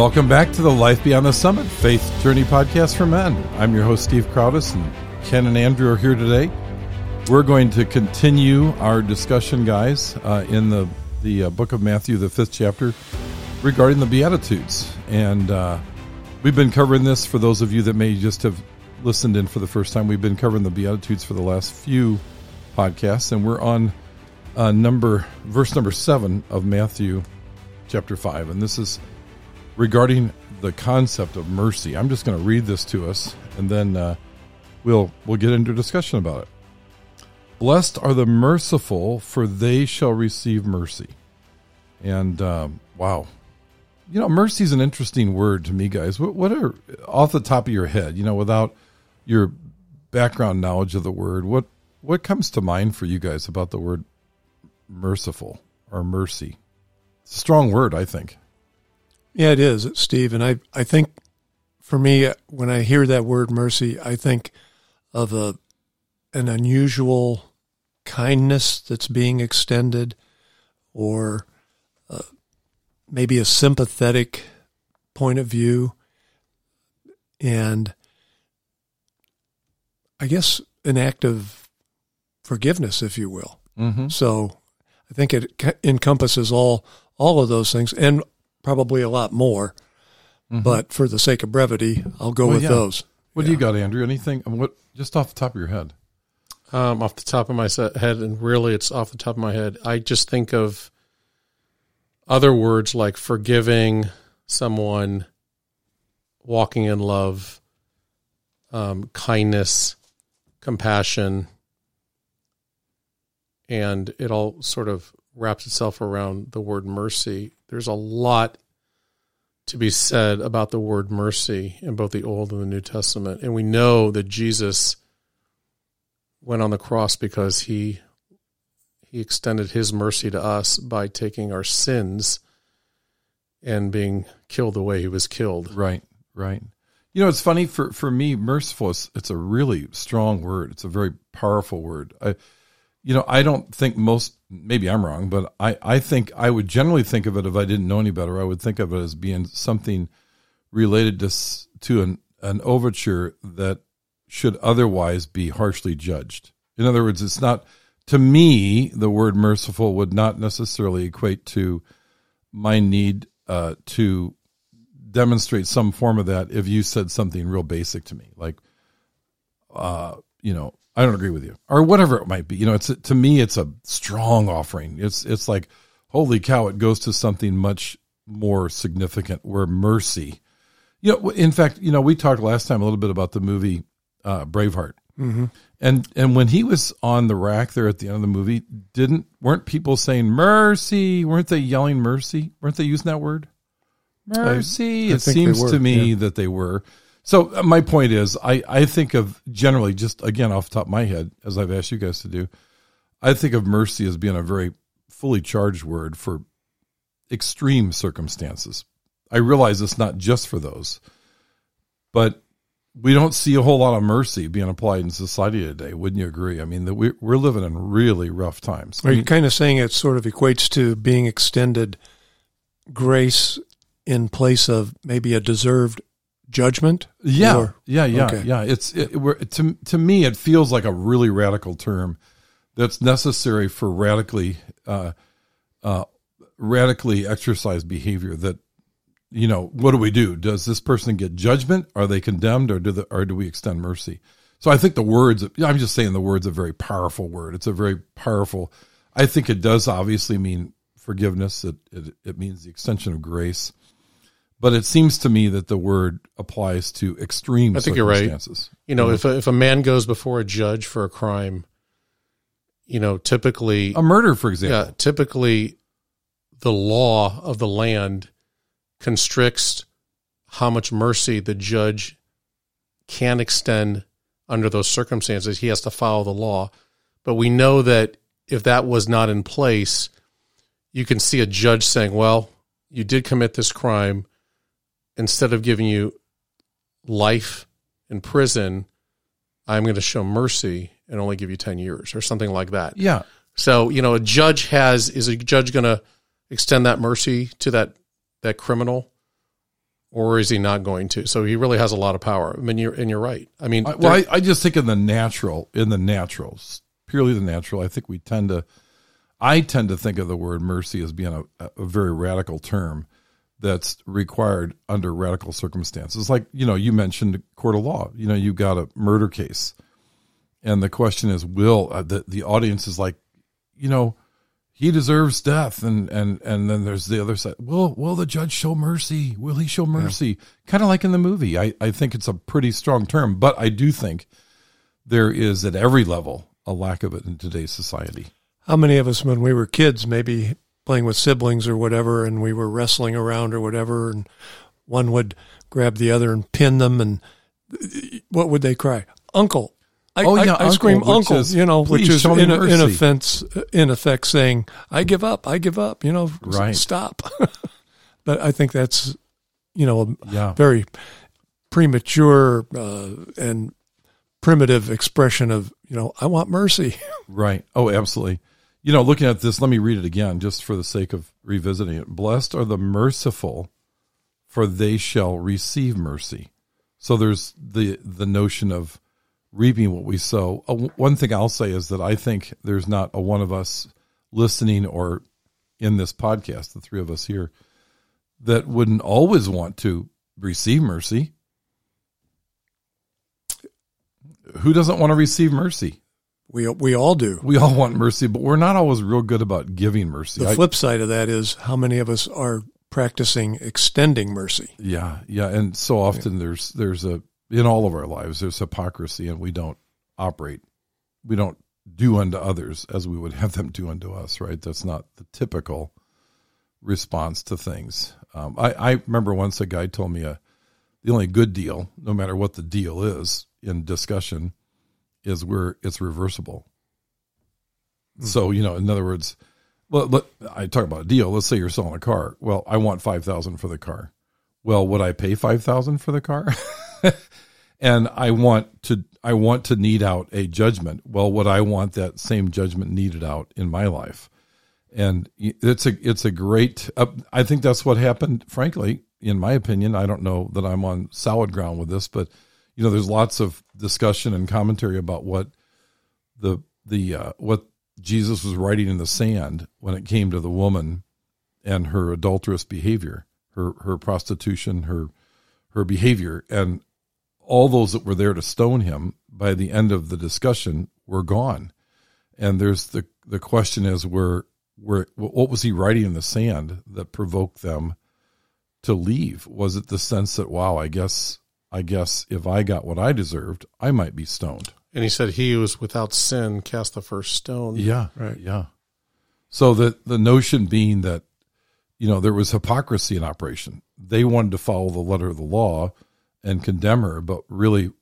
Welcome back to the Life Beyond the Summit Faith Journey podcast for men. I'm your host, Steve Crowdis, and Ken and Andrew are here today. We're going to continue our discussion, guys, uh, in the, the uh, book of Matthew, the fifth chapter, regarding the Beatitudes. And uh, we've been covering this for those of you that may just have listened in for the first time. We've been covering the Beatitudes for the last few podcasts, and we're on uh, number verse number seven of Matthew chapter five, and this is regarding the concept of mercy. I'm just going to read this to us, and then uh, we'll we'll get into a discussion about it. Blessed are the merciful, for they shall receive mercy. And um, wow, you know, mercy is an interesting word to me, guys. What, what are off the top of your head, you know, without your background knowledge of the word, what what comes to mind for you guys about the word merciful or mercy? It's a strong word, I think. Yeah, it is, Steve. And I, I think for me, when I hear that word mercy, I think of a an unusual kindness that's being extended, or uh, maybe a sympathetic point of view, and I guess an act of forgiveness, if you will. Mm-hmm. So I think it encompasses all all of those things and probably a lot more. But for the sake of brevity, I'll go Mm-hmm. Well, with yeah. those. What do you got, Andrew? Anything? What just off the top of your head? um, off the top of my se- head, and really it's off the top of my head. I just think of other words like forgiving someone, walking in love, um, kindness, compassion, and it all sort of wraps itself around the word mercy. There's a lot to be said about the word mercy in both the Old and the New Testament, and we know that Jesus went on the cross because he he extended his mercy to us by taking our sins and being killed the way he was killed. Right, right. You know, it's funny for for me. Merciful is it's a really strong word. It's a very powerful word. I, you know, I don't think most. Maybe I'm wrong, but I I think I would generally think of it if I didn't know any better. I would think of it as being something related to to an an overture that should otherwise be harshly judged. In other words, it's not to me the word merciful would not necessarily equate to my need uh, to demonstrate some form of that if you said something real basic to me, like, uh, you know, I don't agree with you, or whatever it might be. You know, it's to me, it's a strong offering. It's it's like, holy cow, it goes to something much more significant. Where mercy, you know, in fact, you know, we talked last time a little bit about the movie uh, Braveheart, Mm-hmm. and and when he was on the rack there at the end of the movie, didn't weren't people saying mercy? Weren't they yelling mercy? Weren't they using that word? Mercy. I it seems were, to me yeah. that they were. So uh, my point is, I I think of generally just again off the top of my head, as I've asked you guys to do, I think of mercy as being a very fully charged word for extreme circumstances. I realize it's not just for those, but we don't see a whole lot of mercy being applied in society today. Wouldn't you agree? I mean, that we, we're living in really rough times. Are you kind of saying it sort of equates to being extended grace in place of maybe a deserved judgment? yeah, Or- yeah, yeah, okay. yeah. It's it, to to me, it feels like a really radical term that's necessary for radically, uh, uh, radically exercised behavior. That you know, what do we do? Does this person get judgment? Are they condemned, or do the or do we extend mercy? So I think the words. I'm just saying the word's a very powerful word. It's a very powerful. I think it does obviously mean forgiveness. It it, it means the extension of grace. But it seems to me that the word applies to extreme I think you're right. circumstances. You know, mm-hmm. if a, if a man goes before a judge for a crime, you know, typically, A murder, for example. yeah, typically, the law of the land constricts how much mercy the judge can extend under those circumstances. He has to follow the law, but we know that if that was not in place, you can see a judge saying, "Well, you did commit this crime. Instead of giving you life in prison, I'm going to show mercy and only give you 10 years or something like that. Yeah. So, you know, a judge has, is a judge going to extend that mercy to that, that criminal? or is he not going to? So he really has a lot of power. I mean, you're and you're right. I mean, I, well, I, I just think in the natural, in the naturals, purely the natural. I think we tend to, I tend to think of the word mercy as being a, a very radical term that's required under radical circumstances. Like you know, you mentioned court of law. You know, you got a murder case, and the question is, will uh, the the audience is like, you know he deserves death. And and and then there's the other side. Will will the judge show mercy? Will he show mercy yeah. kind of like in the movie. I i think it's a pretty strong term but i do think there is at every level a lack of it in today's society. How many of us when we were kids maybe playing with siblings or whatever and we were wrestling around or whatever and one would grab the other and pin them and what would they cry uncle I, oh yeah, I, I scream uncle, is, you know, which is in, in offense, in effect saying, "I give up, I give up," you know, right. stop. but I think that's, you know, a yeah. very premature uh, and primitive expression of, you know, I want mercy. right. Oh, absolutely. You know, looking at this, let me read it again, just for the sake of revisiting it. Blessed are the merciful, for they shall receive mercy. So there's the the notion of reaping what we sow. Uh, one thing I'll say is that I think there's not a one of us listening or in this podcast, the three of us here, that wouldn't always want to receive mercy. Who doesn't want to receive mercy? We we all do. We all want mercy, but we're not always real good about giving mercy. The flip side of that is how many of us are practicing extending mercy. Yeah, yeah, and so often yeah. there's there's a in all of our lives there's hypocrisy and we don't operate we don't do unto others as we would have them do unto us right that's not the typical response to things um, I, I remember once a guy told me a, uh, the only good deal no matter what the deal is in discussion is where it's reversible mm-hmm. so you know in other words well, let, I talk about a deal. Let's say you're selling a car. Well, I want five thousand for the car. Well, would I pay five thousand for the car? and I want to I want to need out a judgment. Well, would I want that same judgment needed out in my life? And it's a it's a great. Uh, I think that's what happened. Frankly, in my opinion, I don't know that I'm on solid ground with this, but you know, there's lots of discussion and commentary about what the the uh, what Jesus was writing in the sand when it came to the woman and her adulterous behavior, her her prostitution, her her behavior, and all those that were there to stone him by the end of the discussion were gone. And there's the the question is where where what was he writing in the sand that provoked them to leave? Was it the sense that wow, I guess I guess if I got what I deserved, I might be stoned. And he said he who was without sin cast the first stone. Yeah. Right. Yeah. So the the notion being that you know there was hypocrisy in operation. They wanted to follow the letter of the law and condemn her, but really,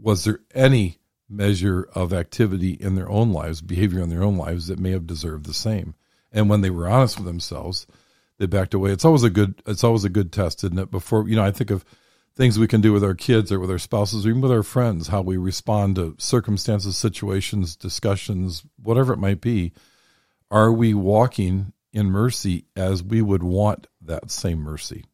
was there any measure of activity in their own lives, behavior in their own lives that may have deserved the same? And when they were honest with themselves, they backed away. It's always a good. It's always a good test, isn't it? Before you know, I think of things we can do with our kids or with our spouses or even with our friends, how we respond to circumstances, situations, discussions, whatever it might be. Are we walking in mercy as we would want that same mercy?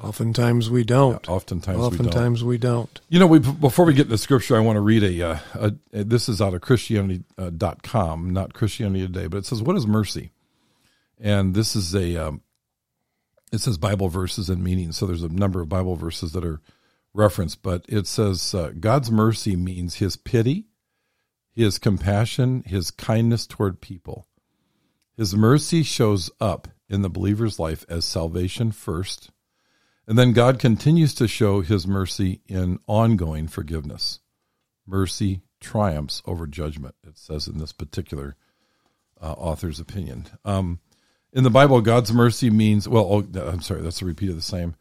Oftentimes we don't. Yeah, oftentimes, oftentimes we don't. we don't. You know, we before we get into scripture, I want to read a, uh, a, a this is out of Christianity.com, uh, not Christianity Today, but it says, "What is mercy?" And this is a um, it says Bible verses and meanings. So there's a number of Bible verses that are referenced, but it says uh, God's mercy means His pity, His compassion, His kindness toward people. His mercy shows up in the believer's life as salvation first and then God continues to show his mercy in ongoing forgiveness. Mercy triumphs over judgment, it says in this particular uh, author's opinion. Um, in the Bible, God's mercy means, well, oh, I'm sorry, that's a repeat of the same.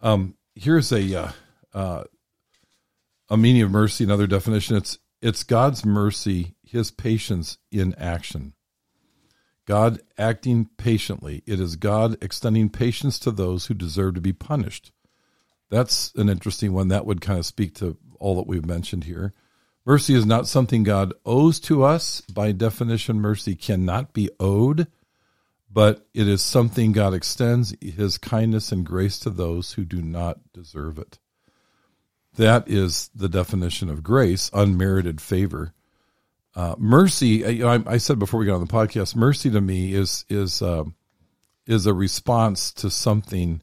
Um, here's a, uh, uh, a meaning of mercy, another definition. It's, it's God's mercy, his patience in action. God acting patiently. It is God extending patience to those who deserve to be punished. That's an interesting one. That would kind of speak to all that we've mentioned here. Mercy is not something God owes to us. By definition, mercy cannot be owed, but it is something God extends his kindness and grace to those who do not deserve it. That is the definition of grace, unmerited favor. Uh, mercy, I, I, said before we got on the podcast, mercy to me is is uh, is a response to something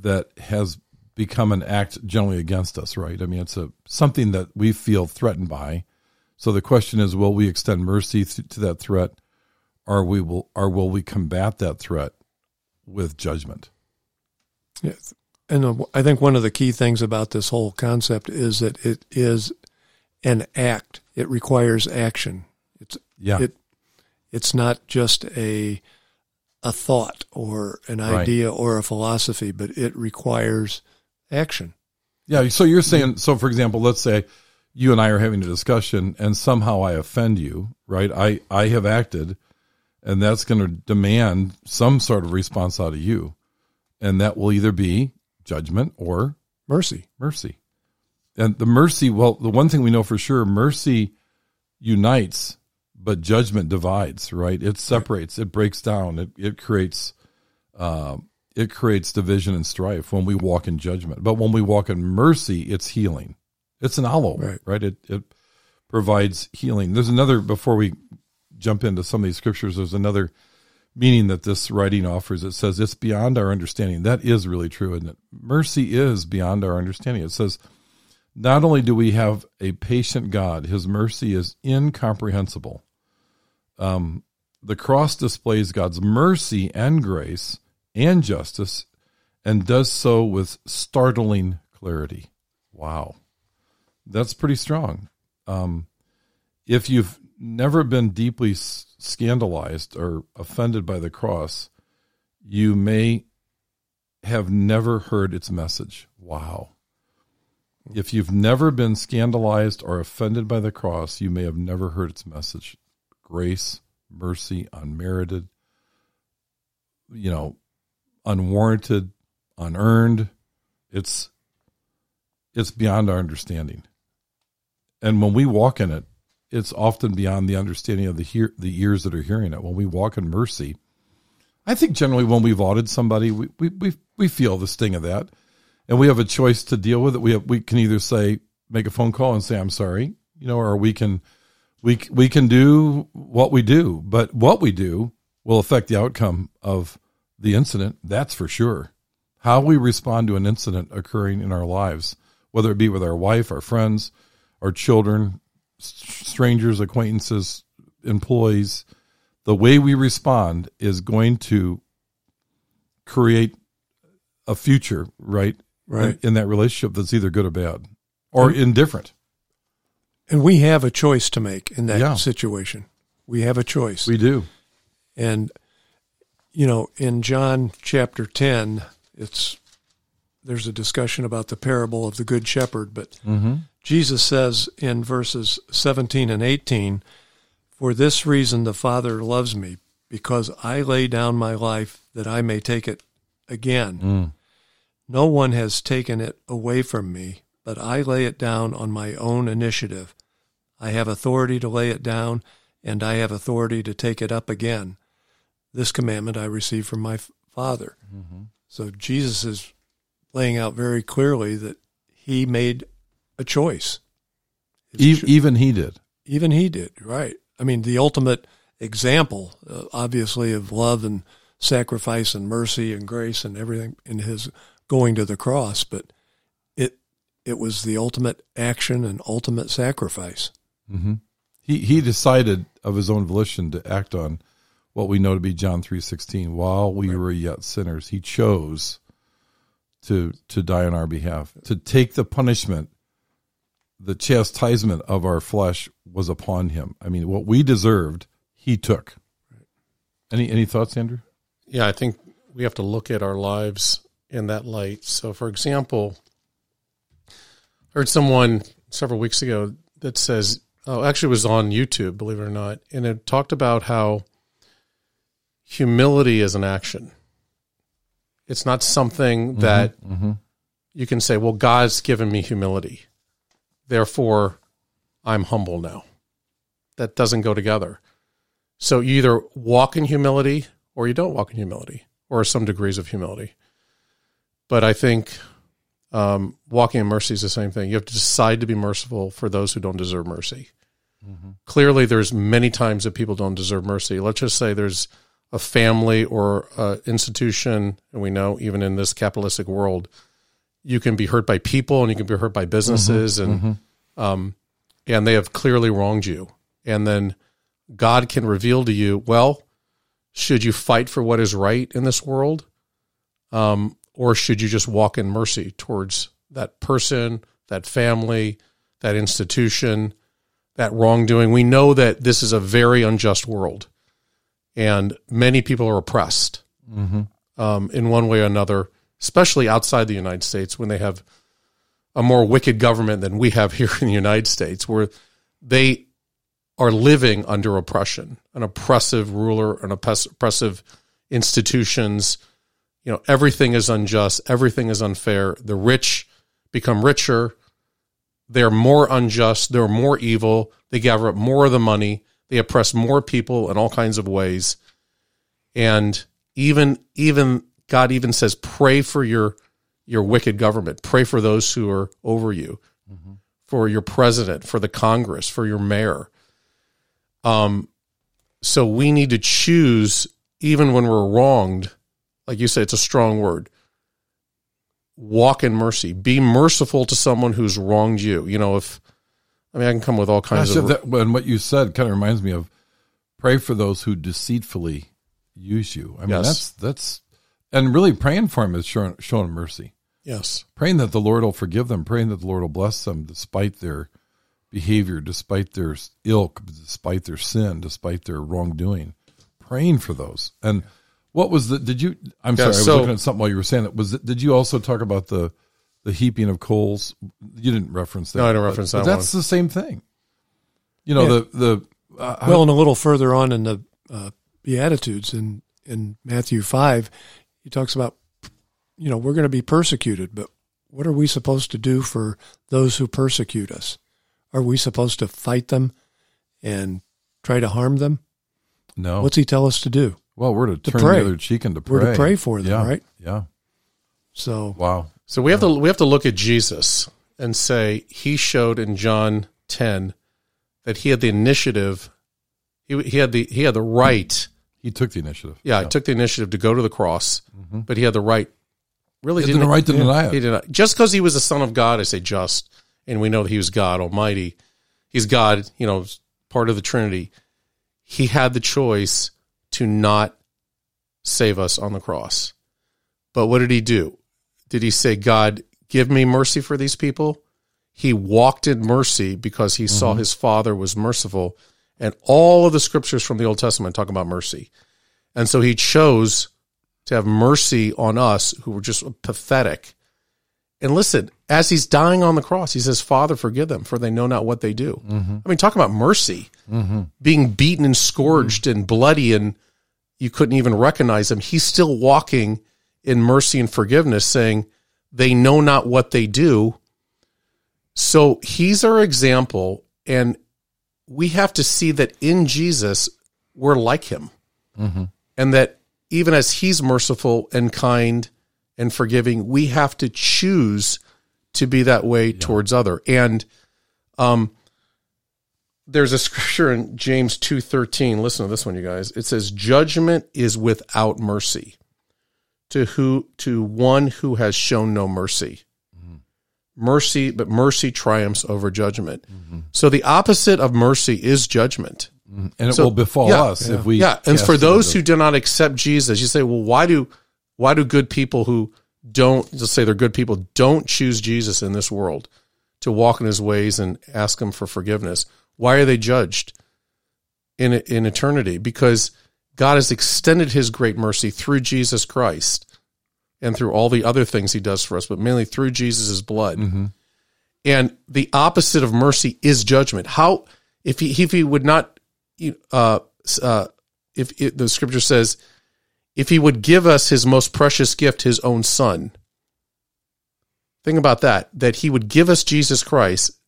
that has become an act generally against us, right? I mean, it's a something that we feel threatened by. So the question is, will we extend mercy to that threat, or we will, or will we combat that threat with judgment? Yes, and uh, I think one of the key things about this whole concept is that it is an act. It requires action. It's yeah. It it's not just a a thought or an idea right. or a philosophy, but it requires action. Yeah. So you're saying, so for example, let's say you and I are having a discussion and somehow I offend you, right? I, I have acted and that's going to demand some sort of response out of you. And that will either be judgment or mercy. Mercy. And the mercy, well, the one thing we know for sure, mercy unites, but judgment divides, right? It separates, it breaks down, it, it creates, um, it creates division and strife when we walk in judgment. But when we walk in mercy, it's healing. It's an olive, right? right? It it provides healing. There's another before we jump into some of these scriptures. There's another meaning that this writing offers. It says it's beyond our understanding. That is really true, isn't it? Mercy is beyond our understanding. It says not only do we have a patient God, His mercy is incomprehensible. Um, the cross displays God's mercy and grace and justice and does so with startling clarity. Wow. That's pretty strong. Um, if you've never been deeply scandalized or offended by the cross, you may have never heard its message. Wow. If you've never been scandalized or offended by the cross, you may have never heard its message. Grace, mercy, unmerited, you know, unwarranted, unearned. It's it's beyond our understanding. And when we walk in it, it's often beyond the understanding of the hear, the ears that are hearing it. When we walk in mercy, I think generally when we've audited somebody, we, we, we, we feel the sting of that. And we have a choice to deal with it. We have, we can either say, make a phone call and say, I'm sorry, you know, or we can, we, we can do what we do, but what we do will affect the outcome of the incident, that's for sure. How we respond to an incident occurring in our lives, whether it be with our wife, our friends, our children, strangers, acquaintances, employees, the way we respond is going to create a future, right? Right. In, in that relationship that's either good or bad or and, indifferent. And we have a choice to make in that yeah. situation. We have a choice. We do. And you know, in John chapter 10, it's there's a discussion about the parable of the good shepherd, but mm-hmm. Jesus says in verses 17 and 18, "For this reason the Father loves me, because I lay down my life that I may take it again. Mm. No one has taken it away from me, but I lay it down on my own initiative. I have authority to lay it down, and I have authority to take it up again." This commandment I received from my Father. Mm-hmm. So Jesus is laying out very clearly that he made a choice. even he did. Even he did, right. I mean, the ultimate example, uh, obviously, of love and sacrifice and mercy and grace and everything in his going to the cross, but it it was the ultimate action and ultimate sacrifice. Mm-hmm. He he decided of his own volition to act on what we know to be John 3:16 while we right. were yet sinners he chose to to die on our behalf. To take the punishment the chastisement of our flesh was upon him. I mean what we deserved he took. Any any thoughts andrew? Yeah i think we have to look at our lives in that light. So for example I heard someone several weeks ago that says oh actually it was on youtube believe it or not and it talked about how humility is an action. It's not something mm-hmm, that mm-hmm. you can say, well, God's given me humility. Therefore, I'm humble now. That doesn't go together. So you either walk in humility or you don't walk in humility or some degrees of humility. But I think um, walking in mercy is the same thing. You have to decide to be merciful for those who don't deserve mercy. Mm-hmm. Clearly, there's many times that people don't deserve mercy. Let's just say there's a family or a institution, and we know even in this capitalistic world, you can be hurt by people and you can be hurt by businesses, mm-hmm. and mm-hmm. Um, and they have clearly wronged you, and then God can reveal to you, well, should you fight for what is right in this world? Um, or should you just walk in mercy towards that person, that family, that institution, that wrongdoing? We know that this is a very unjust world, and many people are oppressed mm-hmm. um, in one way or another, especially outside the United States when they have a more wicked government than we have here in the United States, where they are living under oppression, an oppressive ruler, an oppressive institutions you know everything is unjust everything is unfair. The rich become richer. They're more unjust they're more evil they gather up more of the money they oppress more people in all kinds of ways and even even god even says pray for your your wicked government pray for those who are over you mm-hmm. for your president for the congress for your mayor um so we need to choose even when we're wronged like you say, it's a strong word. Walk in mercy. Be merciful to someone who's wronged you. You know, if I mean, I can come with all kinds of. That, and what you said kind of reminds me of pray for those who deceitfully use you. I mean, yes. that's that's and really praying for them is showing, showing mercy. Yes, praying that the Lord will forgive them, praying that the Lord will bless them despite their behavior, despite their ilk, despite their sin, despite their wrongdoing. Praying for those and. What was the? Did you? I'm yeah, sorry, I was so, looking at something while you were saying that. Was it, did you also talk about the the heaping of coals? You didn't reference that. No, I didn't reference that. that's one. the same thing. You know yeah. the the uh, well, and a little further on in the uh, Beatitudes in in Matthew five, he talks about you know we're going to be persecuted, but what are we supposed to do for those who persecute us? Are we supposed to fight them and try to harm them? No. What's he tell us to do? Well, we're to, to turn pray. the other cheek and to pray. We're to pray for them, yeah, right? Yeah. So wow. So we have to we have to look at Jesus and say he showed in John ten that he had the initiative. He, he had the he had the right. He took the initiative. Yeah, yeah. he took the initiative to go to the cross, mm-hmm. but he had the right. Really, he didn't the right to deny it. He did not. Just because he was the Son of God, I say just, and we know that he was God Almighty. He's God, you know, part of the Trinity. He had the choice to not save us on the cross. But what did he do? Did he say, God, give me mercy for these people? He walked in mercy because he mm-hmm. saw his father was merciful. And all of the scriptures from the Old Testament talk about mercy. And so he chose to have mercy on us who were just pathetic. And listen, as he's dying on the cross, he says, Father, forgive them, for they know not what they do. Mm-hmm. I mean, talk about mercy. Mm-hmm. Being beaten and scourged and bloody and you couldn't even recognize him. He's still walking in mercy and forgiveness, saying, They know not what they do. So he's our example, and we have to see that in Jesus, we're like him. Mm-hmm. And that even as he's merciful and kind and forgiving, we have to choose to be that way yeah. towards other. And um, there's a scripture in James 2:13. Listen to this one you guys. It says judgment is without mercy to who to one who has shown no mercy. Mm-hmm. Mercy, but mercy triumphs over judgment. Mm-hmm. So the opposite of mercy is judgment. Mm-hmm. And it so, will befall yeah, us yeah. if we Yeah, and for those who do not accept Jesus, you say, "Well, why do why do good people who don't just say they're good people don't choose Jesus in this world to walk in his ways and ask him for forgiveness?" Why are they judged in in eternity? Because God has extended His great mercy through Jesus Christ and through all the other things He does for us, but mainly through Jesus' blood. Mm-hmm. And the opposite of mercy is judgment. How if He if He would not, uh, uh, if it, the Scripture says, if He would give us His most precious gift, His own Son. Think about that. That He would give us Jesus Christ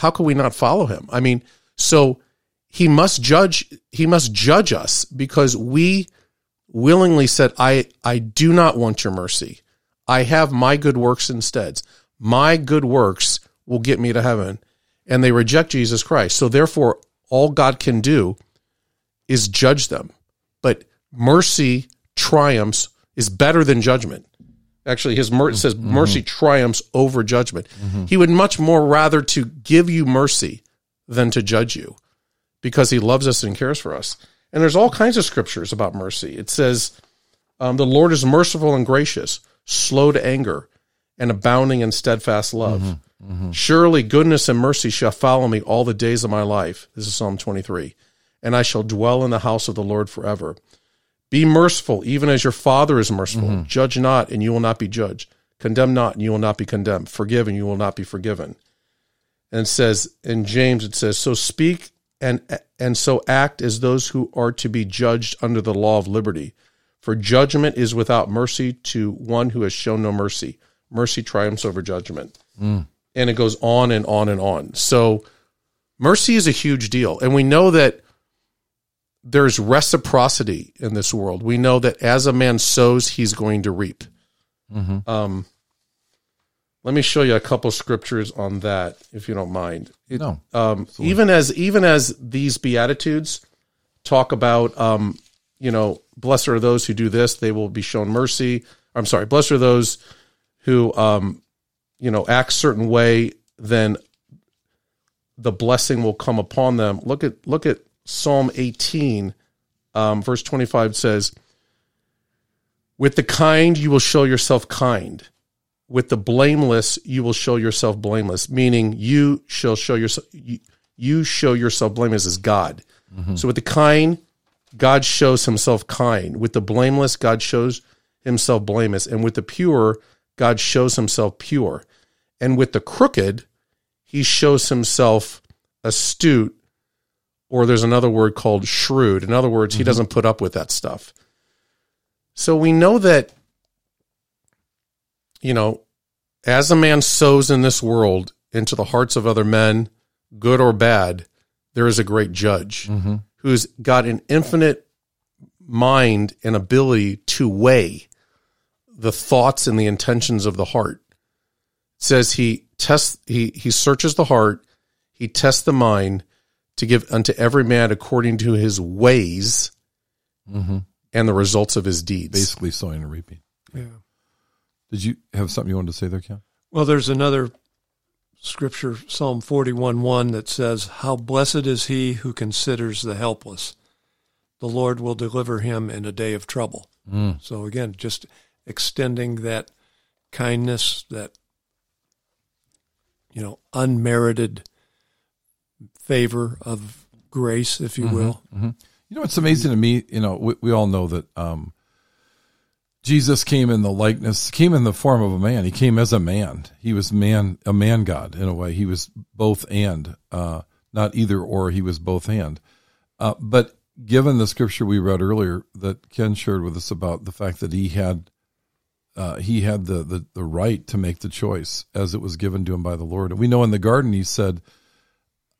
how can we not follow him? I mean, so he must judge he must judge us because we willingly said, I, I do not want your mercy. I have my good works instead. My good works will get me to heaven. And they reject Jesus Christ. So therefore, all God can do is judge them. But mercy triumphs is better than judgment. Actually, his mer- says Mm-hmm. mercy triumphs over judgment. He would much more rather to give you mercy than to judge you because he loves us and cares for us. And there's all kinds of scriptures about mercy. It says, um, the Lord is merciful and gracious, slow to anger, and abounding in steadfast love. Mm-hmm. Mm-hmm. Surely goodness and mercy shall follow me all the days of my life. This is Psalm 23. And I shall dwell in the house of the Lord forever. Be merciful, even as your Father is merciful. Mm-hmm. Judge not, and you will not be judged. Condemn not, and you will not be condemned. Forgive, and you will not be forgiven. And it says in James, it says, "So speak and and so act as those who are to be judged under the law of liberty. For judgment is without mercy to one who has shown no mercy. Mercy triumphs over judgment." And it goes on and on and on. So mercy is a huge deal, and we know that there's reciprocity in this world. We know that as a man sows, he's going to reap. Um, let me show you a couple scriptures on that, if you don't mind. It- No. um, even as even as these beatitudes talk about, um, you know, blessed are those who do this; they will be shown mercy. I'm sorry, blessed are those who, um, you know, act certain way. Then the blessing will come upon them. Look at look at Psalm 18, um, verse 25 says, "With the kind you will show yourself kind." With the blameless you will show yourself blameless meaning you shall show yourself you, you show yourself blameless as god. Mm-hmm. So with the kind god shows himself kind. With the blameless god shows himself blameless. And with the pure god shows himself pure. And with the crooked he shows himself astute or there's another word called shrewd. In other words he mm-hmm. doesn't put up with that stuff. So we know that you know, as a man sows in this world into the hearts of other men, good or bad, there is a great judge mm-hmm. who's got an infinite mind and ability to weigh the thoughts and the intentions of the heart. It says he tests he he searches the heart, he tests the mind to give unto every man according to his ways mm-hmm. and the results of his deeds. Basically, sowing and reaping. Yeah. Did you have something you wanted to say there, Ken? Well, there's another scripture, Psalm 41 1, that says, How blessed is he who considers the helpless. The Lord will deliver him in a day of trouble. Mm. So, again, just extending that kindness, that, you know, unmerited favor of grace, if you mm-hmm, will. Mm-hmm. You know, it's amazing to me. You know, we, we all know that um, Jesus came in the likeness, came in the form of a man. He came as a man. He was man, a man God in a way. He was both and, uh, not either or. He was both and. Uh, but given the scripture we read earlier that Ken shared with us about the fact that he had, uh, he had the, the the right to make the choice as it was given to him by the Lord. And we know in the garden he said,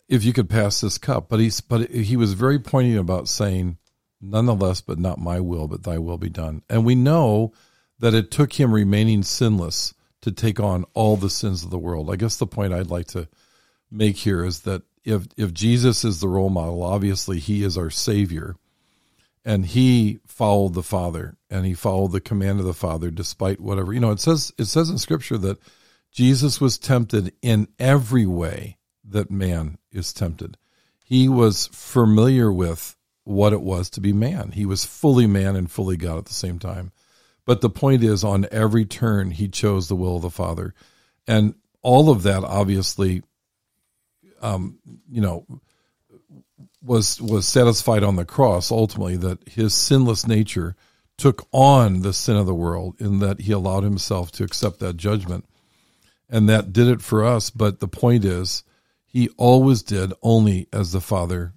"If you could pass this cup," but he's but he was very poignant about saying, nonetheless, but not my will, but thy will be done. And we know that it took him remaining sinless to take on all the sins of the world. I guess the point I'd like to make here is that if if Jesus is the role model, obviously he is our savior. And he followed the Father and he followed the command of the Father despite whatever. You know, it says it says in scripture that Jesus was tempted in every way that man is tempted. He was familiar with what it was to be man. He was fully man and fully God at the same time. But the point is, on every turn, he chose the will of the Father. And all of that, obviously, um, you know, was was satisfied on the cross ultimately that his sinless nature took on the sin of the world in that he allowed himself to accept that judgment and that did it for us but the point is he always did only as the father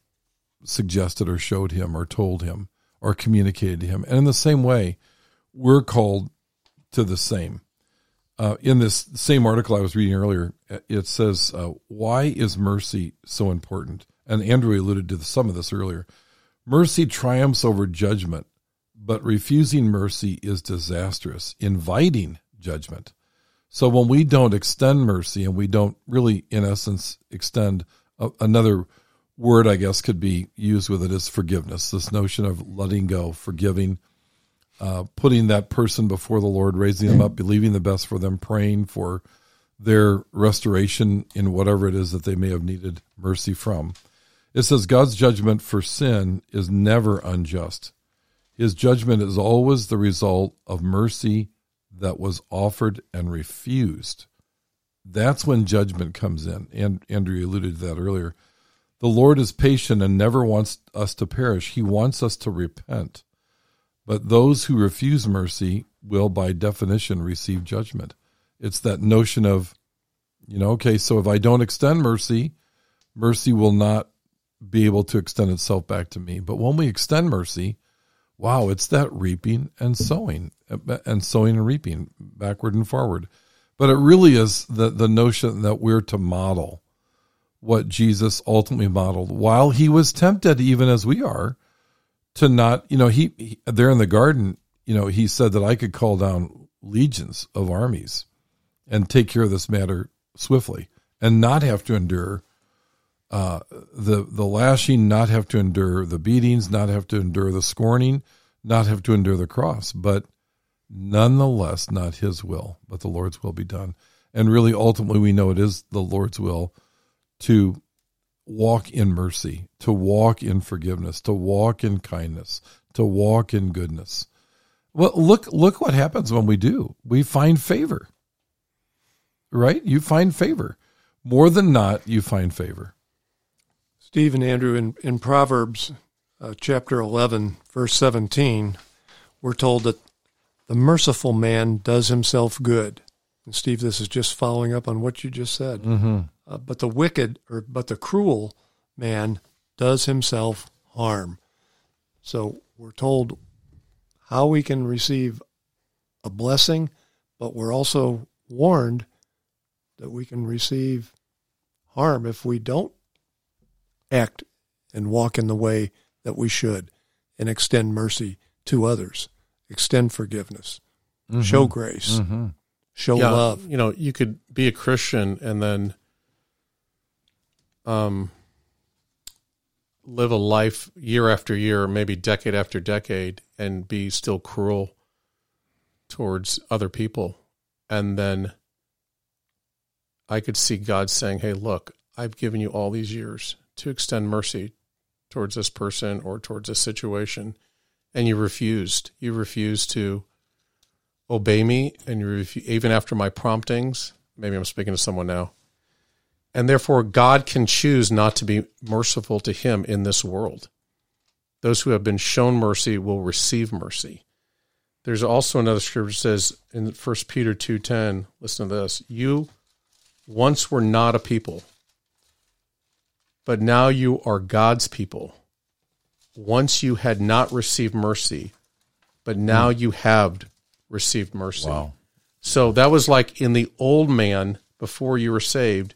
suggested or showed him or told him or communicated to him and in the same way we're called to the same uh, in this same article I was reading earlier, it says, uh, Why is mercy so important? And Andrew alluded to some of this earlier. Mercy triumphs over judgment but refusing mercy is disastrous, inviting judgment. So when we don't extend mercy and we don't really, in essence, extend a, another word, I guess, could be used with it is forgiveness. This notion of letting go, forgiving, uh, putting that person before the Lord, raising them up, believing the best for them, praying for their restoration in whatever it is that they may have needed mercy from. It says God's judgment for sin is never unjust. His judgment is always the result of mercy that was offered and refused. That's when judgment comes in. And Andrew alluded to that earlier. The Lord is patient and never wants us to perish. He wants us to repent. But those who refuse mercy will, by definition, receive judgment. It's that notion of, you know, okay, so if I don't extend mercy, mercy will not be able to extend itself back to me. But when we extend mercy, wow, it's that reaping and sowing and sowing and reaping backward and forward. But it really is the, the notion that we're to model what Jesus ultimately modeled while he was tempted, even as we are, to not, you know, he, he there in the garden, you know, he said that I could call down legions of armies and take care of this matter swiftly and not have to endure uh, the the lashing, not have to endure the beatings, not have to endure the scorning, not have to endure the cross, but nonetheless not his will, but the Lord's will be done. And really, ultimately, we know it is the Lord's will to walk in mercy, to walk in forgiveness, to walk in kindness, to walk in goodness. Well, look look what happens when we do. We find favor. Right? You find favor. More than not, you find favor. Steve and Andrew, in, in Proverbs uh, chapter 11, verse 17, we're told that the merciful man does himself good. And Steve, this is just following up on what you just said. Mm-hmm. Uh, but the wicked, or but the cruel man does himself harm. So we're told how we can receive a blessing, but we're also warned that we can receive harm if we don't act and walk in the way that we should and extend mercy to others, extend forgiveness, mm-hmm. show grace, mm-hmm. show yeah, love. You know, you could be a Christian and then um, live a life year after year, maybe decade after decade, and be still cruel towards other people. And then I could see God saying, Hey, look, I've given you all these years to extend mercy towards this person or towards this situation, and you refused. You refused to obey me, and you refu- even after my promptings. Maybe I'm speaking to someone now. And therefore, God can choose not to be merciful to him in this world. Those who have been shown mercy will receive mercy. There's also another scripture that says in 1 Peter 2:10, listen to this, you once were not a people, but now you are God's people. Once you had not received mercy, but now you have received mercy. Wow. So that was like in the old man before you were saved,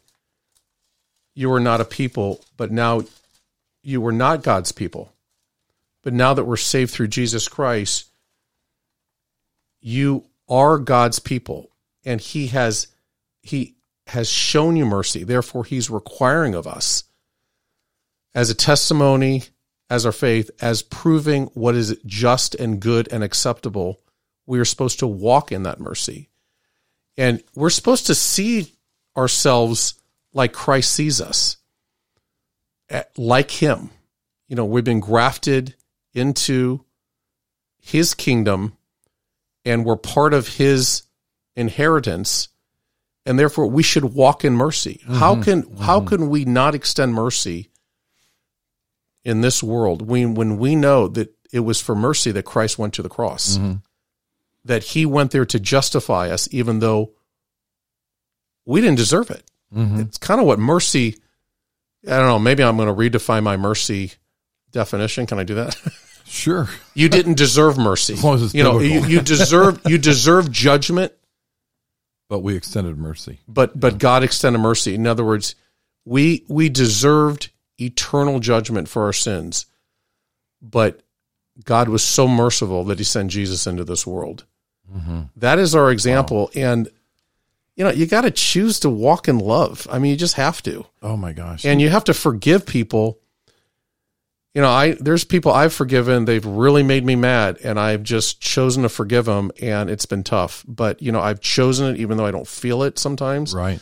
you were not a people, but now you were not God's people. But now that we're saved through Jesus Christ, you are God's people and he has he has shown you mercy. Therefore he's requiring of us as a testimony, as our faith, as proving what is just and good and acceptable, we are supposed to walk in that mercy. And we're supposed to see ourselves like Christ sees us, like Him. You know, we've been grafted into His kingdom and we're part of His inheritance and therefore we should walk in mercy. Mm-hmm. How can mm-hmm. how can we not extend mercy in this world when when we know that it was for mercy that Christ went to the cross. Mm-hmm. That he went there to justify us even though we didn't deserve it. Mm-hmm. It's kind of what mercy I don't know, maybe I'm going to redefine my mercy definition. Can I do that? Sure. you didn't deserve mercy. As as you know, you, you deserve you deserve judgment, but we extended mercy. But but God extended mercy. In other words, we we deserved eternal judgment for our sins. But God was so merciful that he sent Jesus into this world. That is our example. And, you know, you got to choose to walk in love. I mean, you just have to. Oh my gosh. And you have to forgive people. You know, I there's people I've forgiven. They've really made me mad, and I've just chosen to forgive them, and it's been tough. But you know, I've chosen it, even though I don't feel it sometimes. right.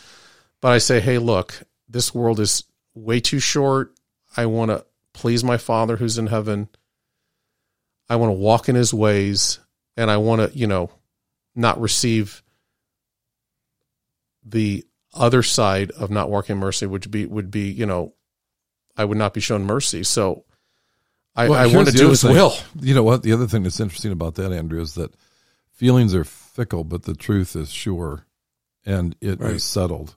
But I say, hey, look, this world is way too short. I want to please my Father who's in heaven. I want to walk in His ways, and I want to, you know, not receive the other side of not walking mercy, which be would be, you know, I would not be shown mercy. So I, Well, I want to do His thing. will. You know what? The other thing that's interesting about that, Andrew, is that feelings are fickle, but the truth is sure and it is Right. settled.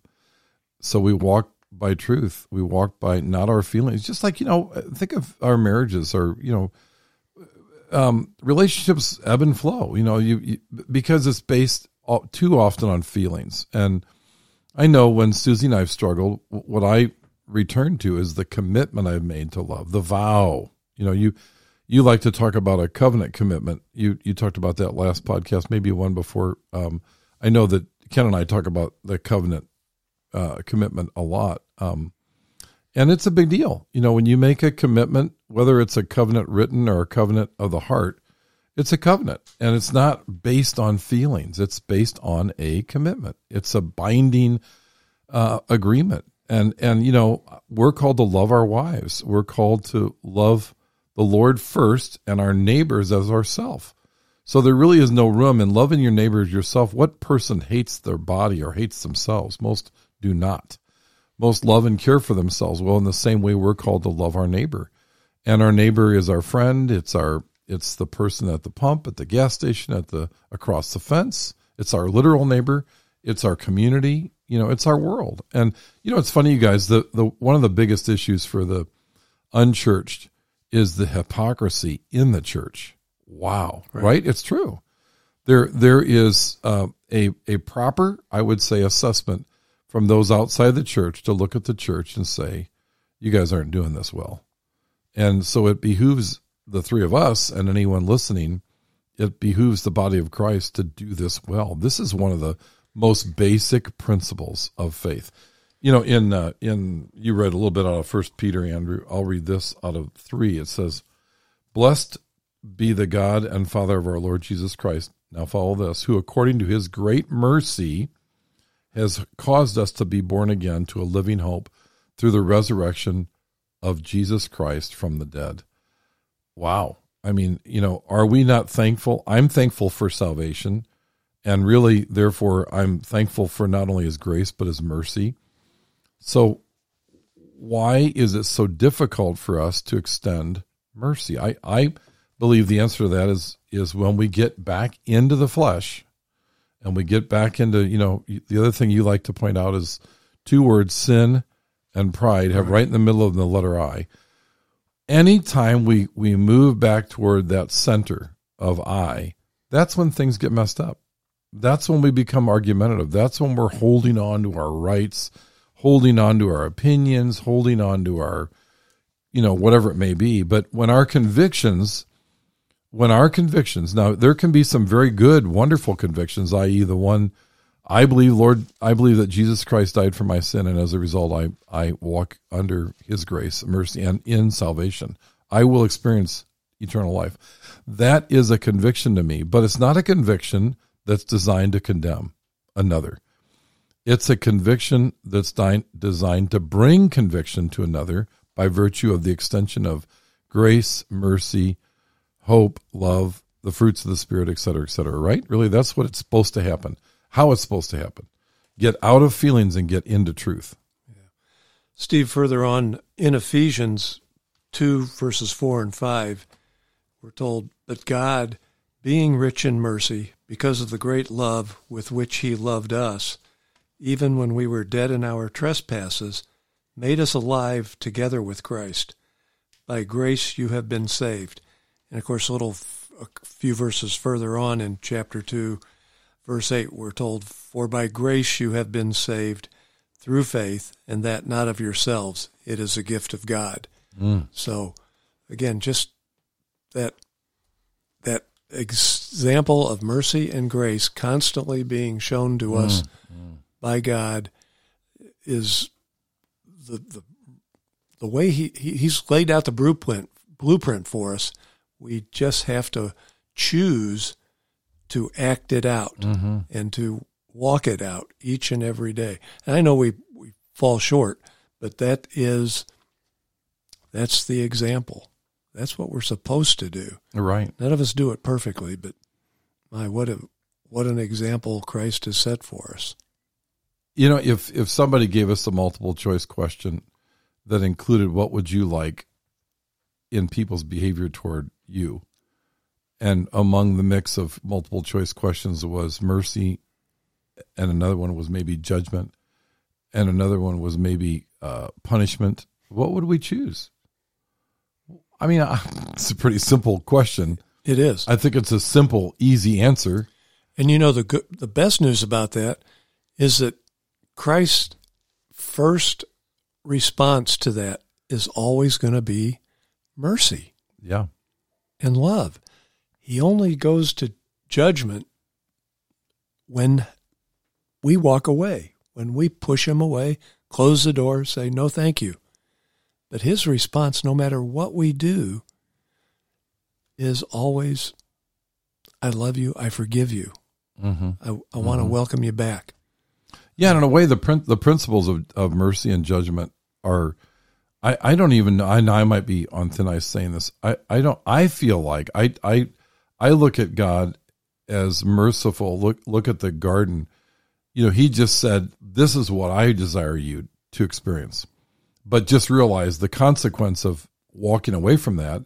So we walk by truth. We walk by not our feelings. Just like, you know, think of our marriages or, you know, um, relationships ebb and flow, you know, you, you because it's based too often on feelings. And I know when Susie and I've struggled, what I return to is the commitment I've made to love, the vow. You know, you you like to talk about a covenant commitment. You you talked about that last podcast, maybe one before. Um, I know that Ken and I talk about the covenant uh, commitment a lot, um, and it's a big deal. You know, when you make a commitment, whether it's a covenant written or a covenant of the heart, it's a covenant, and it's not based on feelings. It's based on a commitment. It's a binding uh, agreement, and and you know we're called to love our wives. We're called to love the Lord first and our neighbors as ourself. So there really is no room in loving your neighbors yourself. What person hates their body or hates themselves? Most do not. Most love and care for themselves. Well, in the same way, we're called to love our neighbor, and our neighbor is our friend. It's our it's the person at the pump, at the gas station, at the across the fence. It's our literal neighbor. It's our community. You know, it's our world. And you know, it's funny, you guys. The the one of the biggest issues for the unchurched is the hypocrisy in the church. Wow, right? It's true. There there is uh, a a proper, I would say, assessment from those outside the church to look at the church and say, "You guys aren't doing this well." And so it behooves the three of us and anyone listening. It behooves the body of Christ to do this well. This is one of the most basic principles of faith. You know, in uh, in you read a little bit out of First Peter, Andrew. I'll read this out of three. It says, "Blessed be the God and Father of our Lord Jesus Christ." Now follow this: who, according to His great mercy, has caused us to be born again to a living hope through the resurrection of Jesus Christ from the dead. Wow. I mean, you know, are we not thankful? I'm thankful for salvation. And really, therefore, I'm thankful for not only his grace, but his mercy. So, why is it so difficult for us to extend mercy? I, I believe the answer to that is, is when we get back into the flesh and we get back into, you know, the other thing you like to point out is two words, sin and pride, have right in the middle of the letter I anytime we we move back toward that center of I, that's when things get messed up. That's when we become argumentative. That's when we're holding on to our rights, holding on to our opinions, holding on to our, you know, whatever it may be. But when our convictions, when our convictions, now there can be some very good, wonderful convictions, i.e., the one I believe, Lord, I believe that Jesus Christ died for my sin, and as a result, I, I walk under his grace, mercy, and in salvation. I will experience eternal life. That is a conviction to me, but it's not a conviction that's designed to condemn another. It's a conviction that's di- designed to bring conviction to another by virtue of the extension of grace, mercy, hope, love, the fruits of the Spirit, et cetera, et cetera, right? Really, that's what it's supposed to happen how it's supposed to happen. Get out of feelings and get into truth. Steve, further on in Ephesians 2, verses 4 and 5, we're told, But God, being rich in mercy, because of the great love with which He loved us, even when we were dead in our trespasses, made us alive together with Christ. By grace you have been saved. And of course, a little a few verses further on in chapter 2, verse 8, we're told, For by grace you have been saved through faith, and that not of yourselves. It is a gift of God. Mm. So, again, just that that example of mercy and grace constantly being shown to us by God is the the the way he, he he's laid out the blueprint blueprint for us. We just have to choose to act it out mm-hmm. and to walk it out each and every day. And I know we, we fall short, but that is that's the example. That's what we're supposed to do. Right. None of us do it perfectly, but my what a what an example Christ has set for us. You know, if if somebody gave us a multiple choice question that included what would you like in people's behavior toward you, and among the mix of multiple choice questions was mercy, and another one was maybe judgment, and another one was maybe uh, punishment, what would we choose? I mean, it's a pretty simple question. It is. I think it's a simple, easy answer. And you know the good, the best news about that is that Christ's first response to that is always going to be mercy Yeah. and love. He only goes to judgment when we walk away, when we push him away, close the door, say no thank you. But his response no matter what we do is always I love you, I forgive you. Mm-hmm. I, I want to welcome you back. Yeah, and in a way, the prin- the principles of, of mercy and judgment are. I, I don't even know. I I might be on thin ice saying this. I, I don't. I feel like I I I look at God as merciful. Look look at the garden. You know, He just said, "This is what I desire you to experience," but just realize the consequence of walking away from that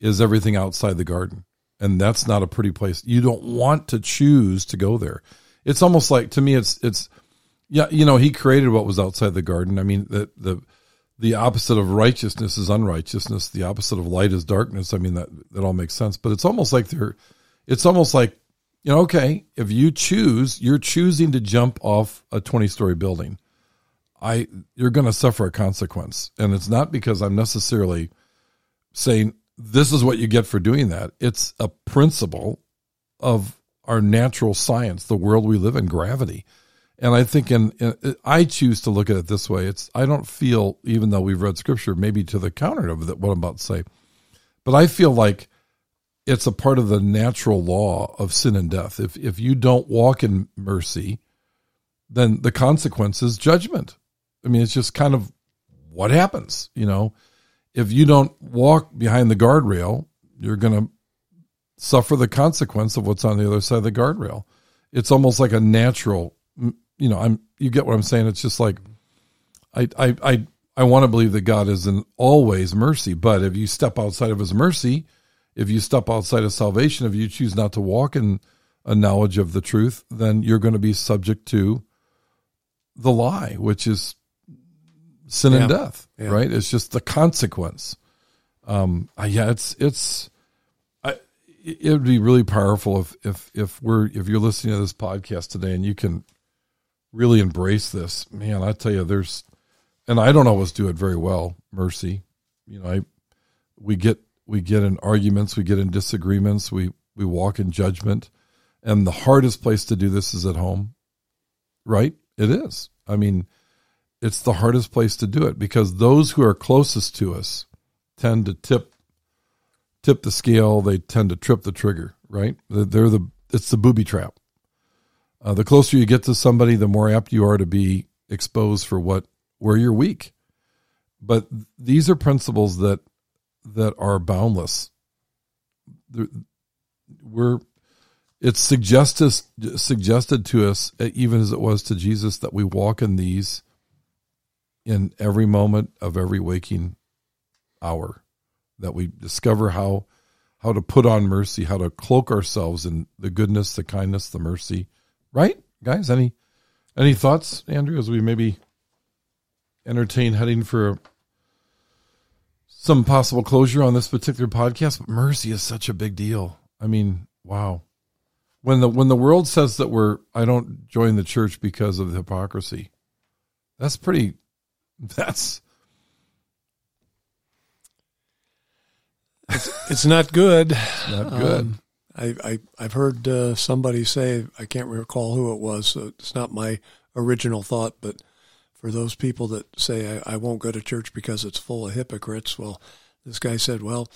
is everything outside the garden, and that's not a pretty place. You don't want to choose to go there. It's almost like to me, it's it's yeah, you know, he created what was outside the garden. I mean, the the the opposite of righteousness is unrighteousness. The opposite of light is darkness. I mean, that that all makes sense. But it's almost like they're, it's almost like, you know, okay, if you choose, you're choosing to jump off a twenty story building. I you're going to suffer a consequence, and it's not because I'm necessarily saying this is what you get for doing that. It's a principle of our natural science, the world we live in, gravity. And I think, in, in I choose to look at it this way. It's I don't feel, even though we've read scripture, maybe to the counter of what I'm about to say, but I feel like it's a part of the natural law of sin and death. If if you don't walk in mercy, then the consequence is judgment. I mean, it's just kind of what happens. You know, if you don't walk behind the guardrail, you're going to suffer the consequence of what's on the other side of the guardrail. It's almost like a natural, you know, I'm, you get what I'm saying? It's just like, I, I, I, I want to believe that God is in always mercy, but if you step outside of his mercy, if you step outside of salvation, if you choose not to walk in a knowledge of the truth, then you're going to be subject to the lie, which is sin and death, Yeah. right? It's just the consequence. Um, yeah, it's, it's, I, it would be really powerful if, if, if we're, if you're listening to this podcast today and you can really embrace this, man, I tell you, there's, and I don't always do it very well, mercy. You know, I, we get, we get in arguments, we get in disagreements, we, we walk in judgment. And the hardest place to do this is at home, right? It is. I mean, it's the hardest place to do it because those who are closest to us tend to tip tip the scale. They tend to trip the trigger. Right? They're the it's the booby trap. Uh, the closer you get to somebody, the more apt you are to be exposed for what where you're weak. But these are principles that that are boundless. We're it's suggested suggested to us, even as it was to Jesus, that we walk in these in every moment of every waking hour that we discover how how to put on mercy how to cloak ourselves in the goodness the kindness the mercy right guys any any thoughts andrew as we maybe entertain heading for some possible closure on this particular podcast but mercy is such a big deal i mean wow when the when the world says that we're i don't join the church because of the hypocrisy that's pretty that's It's it's not good. not good. Um, I, I I've heard uh, somebody say I can't recall who it was. So it's not my original thought, but for those people that say I, I won't go to church because it's full of hypocrites, well, this guy said, well,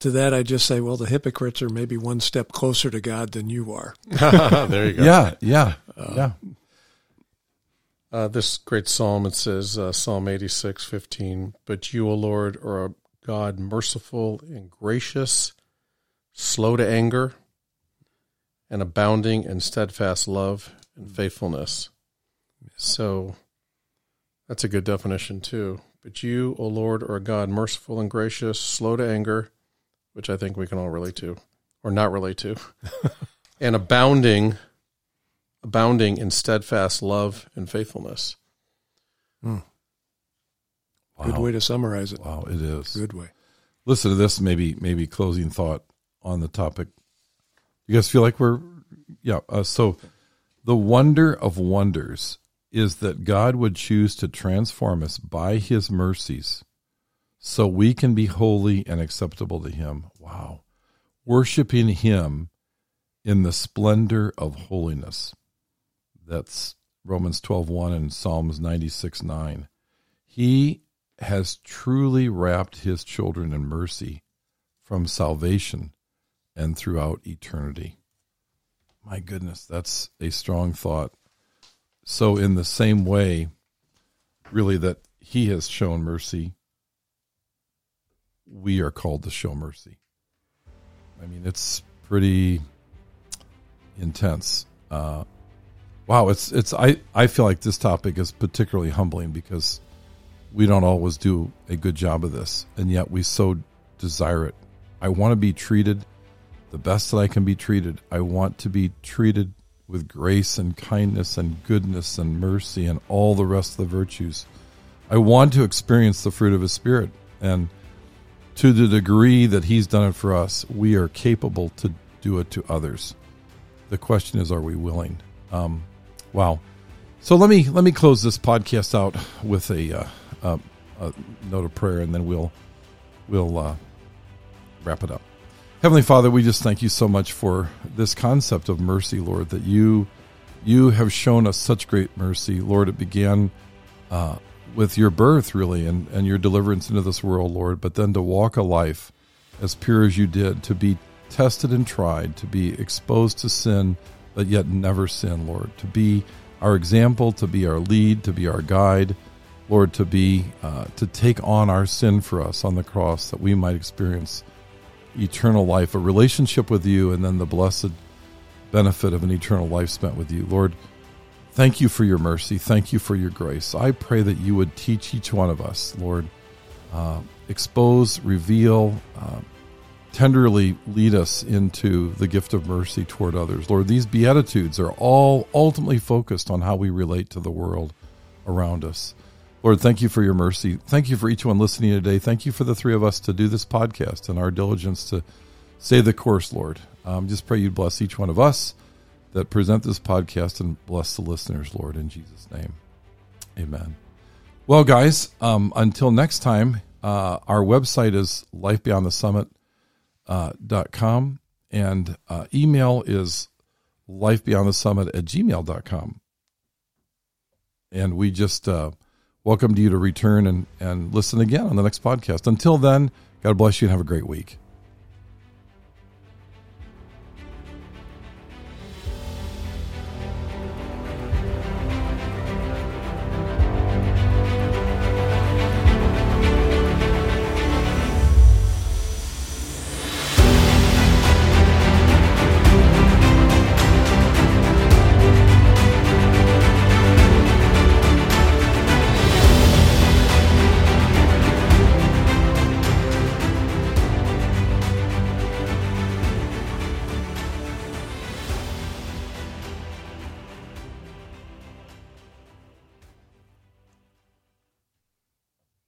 to that I just say, well, the hypocrites are maybe one step closer to God than you are. there you go. Yeah, yeah, yeah. Uh, this great psalm, it says, uh, Psalm 86, 15, But you, O Lord, are a God merciful and gracious, slow to anger, and abounding in steadfast love and mm. faithfulness. So that's a good definition, too. But you, O Lord, are a God merciful and gracious, slow to anger, which I think we can all relate to, or not relate to, and abounding abounding in steadfast love and faithfulness. Hmm. Good Wow. way to summarize it. Wow, it is. Good way. Listen to this, maybe maybe closing thought on the topic. You guys feel like we're yeah. Uh, so the wonder of wonders is that God would choose to transform us by His mercies, so we can be holy and acceptable to Him. Wow, worshiping Him in the splendor of holiness. That's Romans 12:1 and Psalms 96:9. He has truly wrapped his children in mercy from salvation and throughout eternity. My goodness, that's a strong thought. So, in the same way, really, that he has shown mercy, we are called to show mercy. I mean, it's pretty intense. Uh, wow, it's it's I I feel like this topic is particularly humbling because we don't always do a good job of this, and yet we so desire it. I want to be treated the best that I can be treated. I want to be treated with grace and kindness and goodness and mercy and all the rest of the virtues. I want to experience the fruit of His Spirit. And to the degree that He's done it for us, we are capable to do it to others. The question is, are we willing? Um, wow. So let me let me close this podcast out with a, uh, uh, a note of prayer, and then we'll we'll uh, wrap it up. Heavenly Father, we just thank you so much for this concept of mercy, Lord. That you you have shown us such great mercy, Lord. It began uh, with your birth, really, and and your deliverance into this world, Lord. But then to walk a life as pure as you did, to be tested and tried, to be exposed to sin, but yet never sin, Lord. To be our example, to be our lead, to be our guide, Lord. To be uh, to take on our sin for us on the cross, that we might experience eternal life, a relationship with you, and then the blessed benefit of an eternal life spent with you. Lord, thank you for your mercy. Thank you for your grace. I pray that you would teach each one of us, Lord, uh, expose, reveal, uh, tenderly lead us into the gift of mercy toward others. Lord, these Beatitudes are all ultimately focused on how we relate to the world around us. Lord, thank you for your mercy. Thank you for each one listening today. Thank you for the three of us to do this podcast and our diligence to stay the course, Lord. Um, just pray you'd bless each one of us that present this podcast and bless the listeners, Lord, in Jesus' name. Amen. Well, guys, um, until next time, uh, our website is lifebeyondthesummit.com uh, and uh, email is lifebeyondthesummit at gmail.com. And we just uh, welcomed you to return and, and listen again on the next podcast. Until then, God bless you and have a great week.